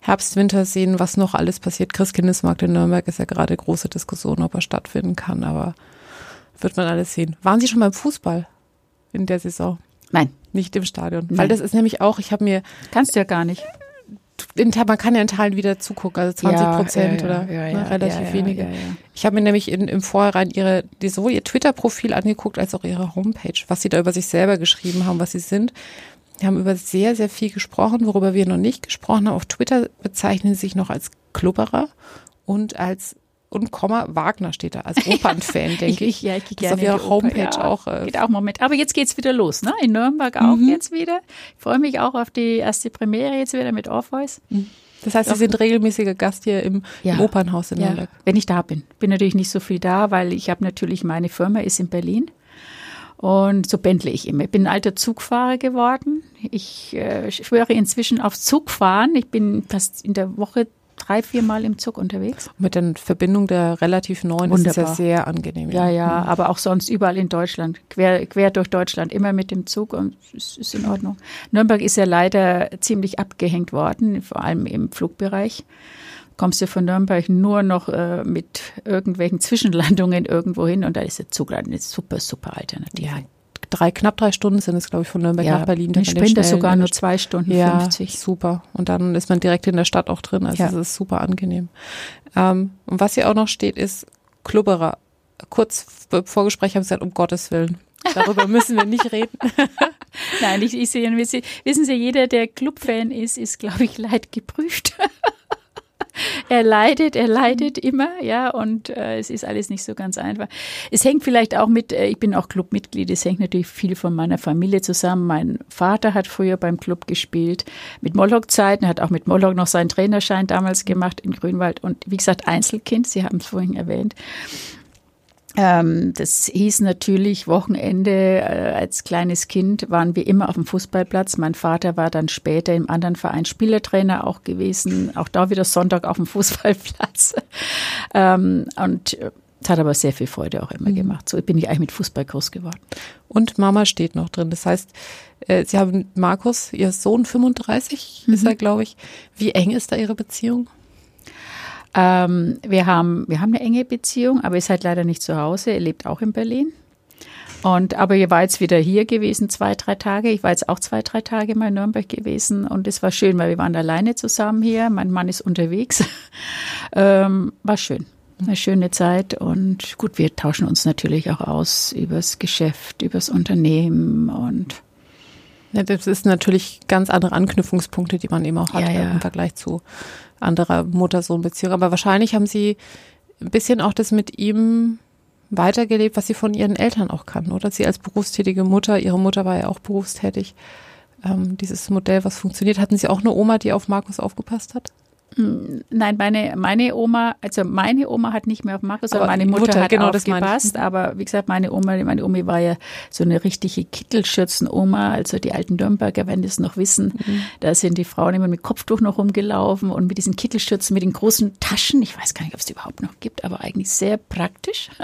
Herbst, Winter sehen, was noch alles passiert. Christkindesmarkt in Nürnberg ist ja gerade große Diskussion, ob er stattfinden kann, aber wird man alles sehen. Waren Sie schon beim Fußball in der Saison? Nein. Nicht im Stadion. Nein. Weil das ist nämlich auch, ich habe mir. Kannst du ja gar nicht in, man kann ja in Teilen wieder zugucken, also 20 Prozent ja, ja, oder ne, relativ wenige. Ich habe mir nämlich in, im Vorhinein ihre, sowohl ihr Twitter-Profil angeguckt, als auch ihre Homepage, was sie da über sich selber geschrieben haben, was sie sind. Wir haben über sehr, sehr viel gesprochen, worüber wir noch nicht gesprochen haben. Auf Twitter bezeichnen sie sich noch als Klubberer und als und Komma Wagner steht da als Opernfan, denke ich. Ja, ich gehe gerne. Auf ihrer Homepage ja, auch. Äh, geht auch Moment. Aber jetzt geht's wieder los, ne? In Nürnberg auch mhm. jetzt wieder. Ich freue mich auch auf die erste Premiere jetzt wieder mit Orpheus. Mhm. Das heißt, Sie sind regelmäßiger Gast hier im, Ja. im Opernhaus in Ja, Nürnberg. wenn ich da bin. Bin natürlich nicht so viel da, weil ich habe natürlich, meine Firma ist in Berlin. Und so pendle ich immer. Ich bin ein alter Zugfahrer geworden. Ich äh, schwöre inzwischen aufs Zugfahren. Ich bin fast in der Woche drei, vier Mal im Zug unterwegs. Mit der Verbindung der relativ neuen ist es ja Wunderbar. sehr angenehm. Ja, ja, aber auch sonst überall in Deutschland, quer, quer durch Deutschland, immer mit dem Zug und es ist in Ordnung. Nürnberg ist ja leider ziemlich abgehängt worden, vor allem im Flugbereich. Kommst du von Nürnberg nur noch äh, mit irgendwelchen Zwischenlandungen irgendwo hin und da ist der Zug eine super, super Alternative. Ja, drei, knapp drei Stunden sind es, glaube ich, von Nürnberg nach Berlin. Den Sprinter Stellen sogar nur zwei Stunden ja, 50. super. Und dann ist man direkt in der Stadt auch drin. Also Ja. es ist super angenehm. Ähm, und was hier auch noch steht, ist Klubberer. Kurz vor Vorgespräch haben sie gesagt, um Gottes Willen. Darüber müssen wir nicht reden. Nein, ich, ich sehe, wissen wissen Sie, jeder, der Clubfan ist, ist, glaube ich, leidgeprüft. er leidet, er leidet immer, ja, und äh, es ist alles nicht so ganz einfach. Es hängt vielleicht auch mit, äh, ich bin auch Clubmitglied, es hängt natürlich viel von meiner Familie zusammen. Mein Vater hat früher beim Club gespielt, mit Moloch-Zeiten, hat auch mit Moloch noch seinen Trainerschein damals gemacht in Grünwald und wie gesagt, Einzelkind, Sie haben es vorhin erwähnt. Ähm, das hieß natürlich Wochenende. Äh, als kleines Kind waren wir immer auf dem Fußballplatz. Mein Vater war dann später im anderen Verein Spielertrainer auch gewesen. Auch da wieder Sonntag auf dem Fußballplatz. ähm, und äh, es hat aber sehr viel Freude auch immer gemacht. So bin ich eigentlich mit Fußball groß geworden. Und Mama steht noch drin. Das heißt, äh, Sie haben Markus, Ihr Sohn 35 ist er, glaube ich. Wie eng ist da Ihre Beziehung? Ähm, wir, haben, wir haben eine enge Beziehung, aber er ist halt leider nicht zu Hause. Er lebt auch in Berlin. Und, aber ihr war jetzt wieder hier gewesen, zwei, drei Tage. Ich war jetzt auch zwei, drei Tage mal in Nürnberg gewesen und es war schön, weil wir waren alleine zusammen hier. Mein Mann ist unterwegs. ähm, war schön. Eine schöne Zeit und gut, wir tauschen uns natürlich auch aus übers Geschäft, übers Unternehmen und Ja, das ist natürlich ganz andere Anknüpfungspunkte, die man eben auch hat Ja, ja. im Vergleich zu anderer Mutter-Sohn-Beziehung. Aber wahrscheinlich haben Sie ein bisschen auch das mit ihm weitergelebt, was Sie von Ihren Eltern auch kannten, oder? Sie als berufstätige Mutter, Ihre Mutter war ja auch berufstätig. Ähm, dieses Modell, was funktioniert, hatten Sie auch eine Oma, die auf Markus aufgepasst hat? Nein, meine, meine Oma, also meine Oma hat nicht mehr auf Markus, Aber meine die Mutter, Mutter, hat genau, aufgepasst. Aber wie gesagt, meine Oma, meine Omi war ja so eine richtige Kittelschürzen-Oma, also die alten Nürnberger werden das noch wissen. Mhm. Da sind die Frauen immer mit Kopftuch noch rumgelaufen und mit diesen Kittelschürzen, mit den großen Taschen. Ich weiß gar nicht, ob es die überhaupt noch gibt, aber eigentlich sehr praktisch.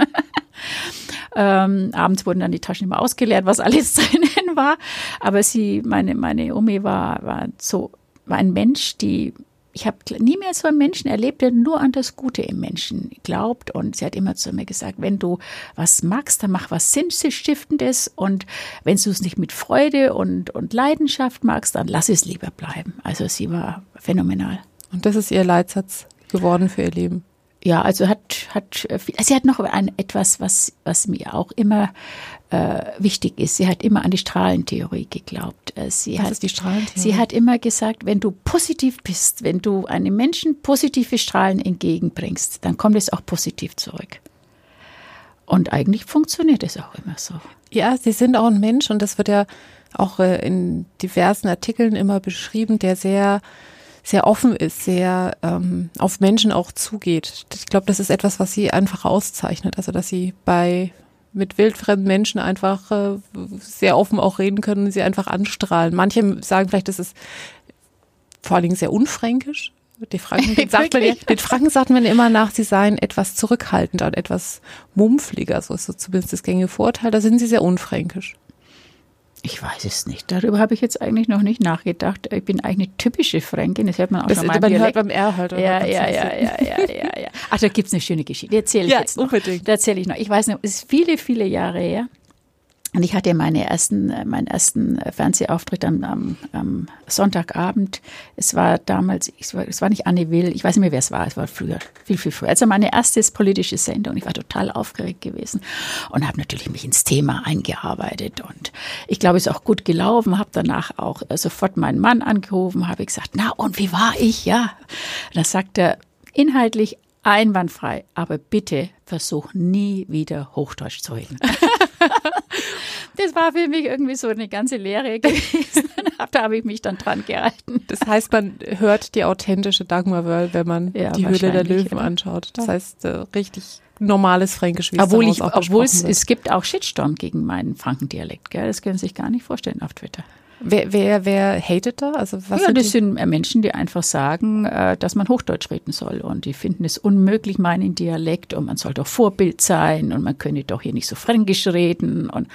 Ähm, abends wurden dann die Taschen immer ausgeleert, was alles drinnen war. Aber sie, meine, meine Omi war, war so, war ein Mensch, die, ich habe nie mehr so einen Menschen erlebt, der nur an das Gute im Menschen glaubt. Und sie hat immer zu mir gesagt, wenn du was magst, dann mach was Sinnstiftendes. Und wenn du es nicht mit Freude und, und Leidenschaft magst, dann lass es lieber bleiben. Also sie war phänomenal. Und das ist Ihr Leitsatz geworden für Ihr Leben. Ja, also hat, hat äh, viel, sie hat noch ein, etwas, was, was mir auch immer äh, wichtig ist. Sie hat immer an die Strahlentheorie geglaubt. Äh, Sie Was hat, ist die Strahlentheorie? Sie hat immer gesagt, wenn du positiv bist, wenn du einem Menschen positive Strahlen entgegenbringst, dann kommt es auch positiv zurück. Und eigentlich funktioniert es auch immer so. Ja, Sie sind auch ein Mensch und das wird ja auch äh, in diversen Artikeln immer beschrieben, der sehr sehr offen ist, sehr ähm, auf Menschen auch zugeht. Ich glaube, das ist etwas, was sie einfach auszeichnet. Also, dass sie bei mit wildfremden Menschen einfach äh, sehr offen auch reden können und sie einfach anstrahlen. Manche sagen vielleicht, das ist vor allen Dingen sehr unfränkisch. Die Franken, den, sagt man den Franken sagt man immer nach, sie seien etwas zurückhaltender und etwas mumpfliger, so ist so zumindest das gängige Vorurteil. Da sind sie sehr unfränkisch. Ich weiß es nicht. Darüber habe ich jetzt eigentlich noch nicht nachgedacht. Ich bin eigentlich eine typische Fränkin. Das hört man auch Das, schon mal man im hört Dialekt. beim R halt. Ja, ja, ja, ja, ja, ja, ja. Ach, da gibt's eine schöne Geschichte. Die erzähle ich Ja, jetzt noch. unbedingt. Da erzähle ich noch. Ich weiß noch, es ist viele, viele Jahre her. Und ich hatte meine ersten, äh, meinen ersten äh, Fernsehauftritt am, am, am Sonntagabend. Es war damals, es war, es war nicht Anne Will, ich weiß nicht mehr, wer es war, es war früher, viel, viel früher. Also meine erste politische Sendung. Ich war total aufgeregt gewesen und habe natürlich mich ins Thema eingearbeitet. Und ich glaube, es ist auch gut gelaufen, habe danach auch äh, sofort meinen Mann angerufen, habe gesagt, na und wie war ich? Ja. Und da sagt er, inhaltlich einwandfrei, aber bitte versuch nie wieder Hochdeutsch zu reden. das war für mich irgendwie so eine ganze Lehre gewesen. da habe ich mich dann dran gehalten. Das heißt, man hört die authentische Dagmar Wörl, wenn man ja, die Höhle der Löwen ja. anschaut. Das heißt, äh, richtig normales Fränkisch, wie obwohl es Obwohl es, es gibt auch Shitstorm gegen meinen Frankendialekt. Gell? Das können Sie sich gar nicht vorstellen auf Twitter. Wer, wer, wer hatet da? Also was ja, sind das sind Menschen, die einfach sagen, äh, dass man Hochdeutsch reden soll. Und die finden es unmöglich, meinen Dialekt. Und man soll doch Vorbild sein. Und man könne doch hier nicht so fränkisch reden. Und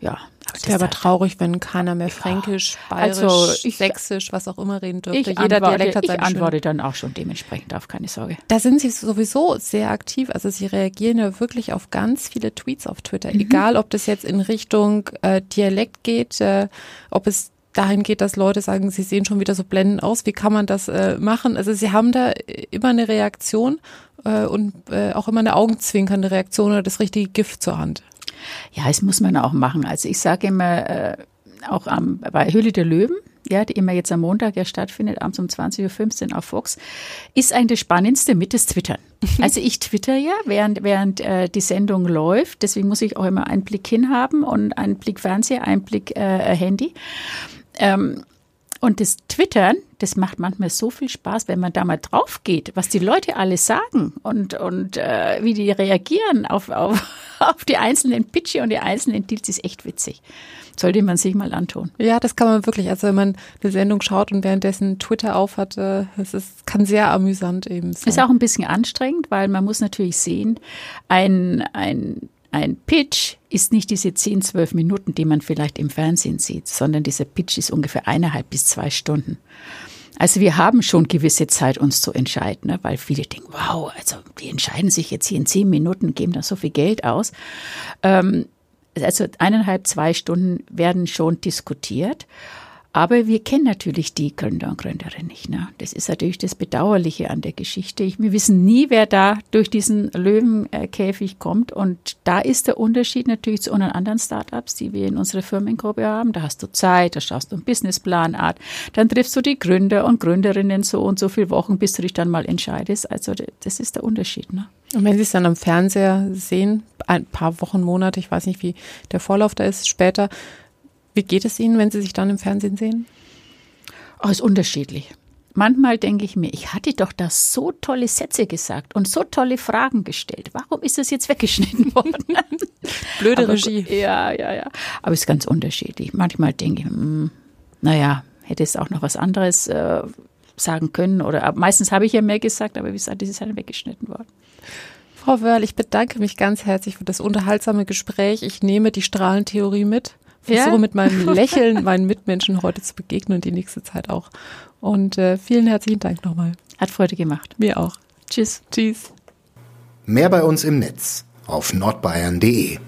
ja, es wäre aber traurig, wenn keiner mehr Fränkisch, Bayerisch, also ich, Sächsisch, was auch immer reden dürfte. Jeder antworte, Dialekt hat seine Ich antworte dann auch schon dementsprechend auf, keine Sorge. Da sind Sie sowieso sehr aktiv. Also Sie reagieren ja wirklich auf ganz viele Tweets auf Twitter. Mhm. Egal, ob das jetzt in Richtung äh, Dialekt geht, äh, ob es dahin geht, dass Leute sagen, sie sehen schon wieder so blendend aus. Wie kann man das äh, machen? Also Sie haben da immer eine Reaktion äh, und äh, auch immer eine augenzwinkernde Reaktion oder das richtige Gift zur Hand. Ja, das muss man auch machen. Also ich sage immer, äh, auch am, bei Höhle der Löwen, ja, die immer jetzt am Montag ja stattfindet, abends um 20.15 Uhr auf Fox, ist eigentlich das Spannendste mit das Twittern. Also ich twitter ja, während, während äh, die Sendung läuft. Deswegen muss ich auch immer einen Blick hinhaben und einen Blick Fernseher, einen Blick äh, Handy. Ähm, und das Twittern, das macht manchmal so viel Spaß, wenn man da mal drauf geht, was die Leute alles sagen und, und äh, wie die reagieren auf, auf, auf die einzelnen Pitche und die einzelnen Deals, ist echt witzig. Sollte man sich mal antun. Ja, das kann man wirklich. Also wenn man eine Sendung schaut und währenddessen Twitter aufhat, äh, es ist, kann sehr amüsant eben sein. Ist auch ein bisschen anstrengend, weil man muss natürlich sehen, ein, ein ein Pitch ist nicht diese 10, 12 Minuten, die man vielleicht im Fernsehen sieht, sondern dieser Pitch ist ungefähr eineinhalb bis zwei Stunden. Also wir haben schon gewisse Zeit, uns zu entscheiden, ne? weil viele denken, wow, also die entscheiden sich jetzt hier in zehn Minuten, geben da so viel Geld aus. Ähm, also eineinhalb, zwei Stunden werden schon diskutiert. Aber wir kennen natürlich die Gründer und Gründerinnen nicht. Ne? Das ist natürlich das Bedauerliche an der Geschichte. Wir wissen nie, wer da durch diesen Löwenkäfig kommt. Und da ist der Unterschied natürlich zu unseren anderen Startups, die wir in unserer Firmengruppe haben. Da hast du Zeit, da schaust du einen Businessplanart, dann triffst du die Gründer und Gründerinnen so und so viele Wochen, bis du dich dann mal entscheidest. Also das ist der Unterschied. Ne? Und wenn Sie es dann am Fernseher sehen, ein paar Wochen, Monate, ich weiß nicht, wie der Vorlauf da ist, später, wie geht es Ihnen, wenn Sie sich dann im Fernsehen sehen? Oh, ist unterschiedlich. Manchmal denke ich mir, ich hatte doch da so tolle Sätze gesagt und so tolle Fragen gestellt. Warum ist das jetzt weggeschnitten worden? Blöde Aber, Regie. Ja, ja, ja. Aber es ist ganz unterschiedlich. Manchmal denke ich, mh, hm, naja, hätte es auch noch was anderes äh, sagen können. Oder meistens habe ich ja mehr gesagt, aber wie gesagt, das ist halt weggeschnitten worden. Frau Wörl, ich bedanke mich ganz herzlich für das unterhaltsame Gespräch. Ich nehme die Strahlentheorie mit versuche ja? mit meinem Lächeln meinen Mitmenschen heute zu begegnen und die nächste Zeit auch. Und äh, vielen herzlichen Dank nochmal. Hat Freude gemacht. Mir auch. Tschüss. Tschüss. Mehr bei uns im Netz auf nordbayern.de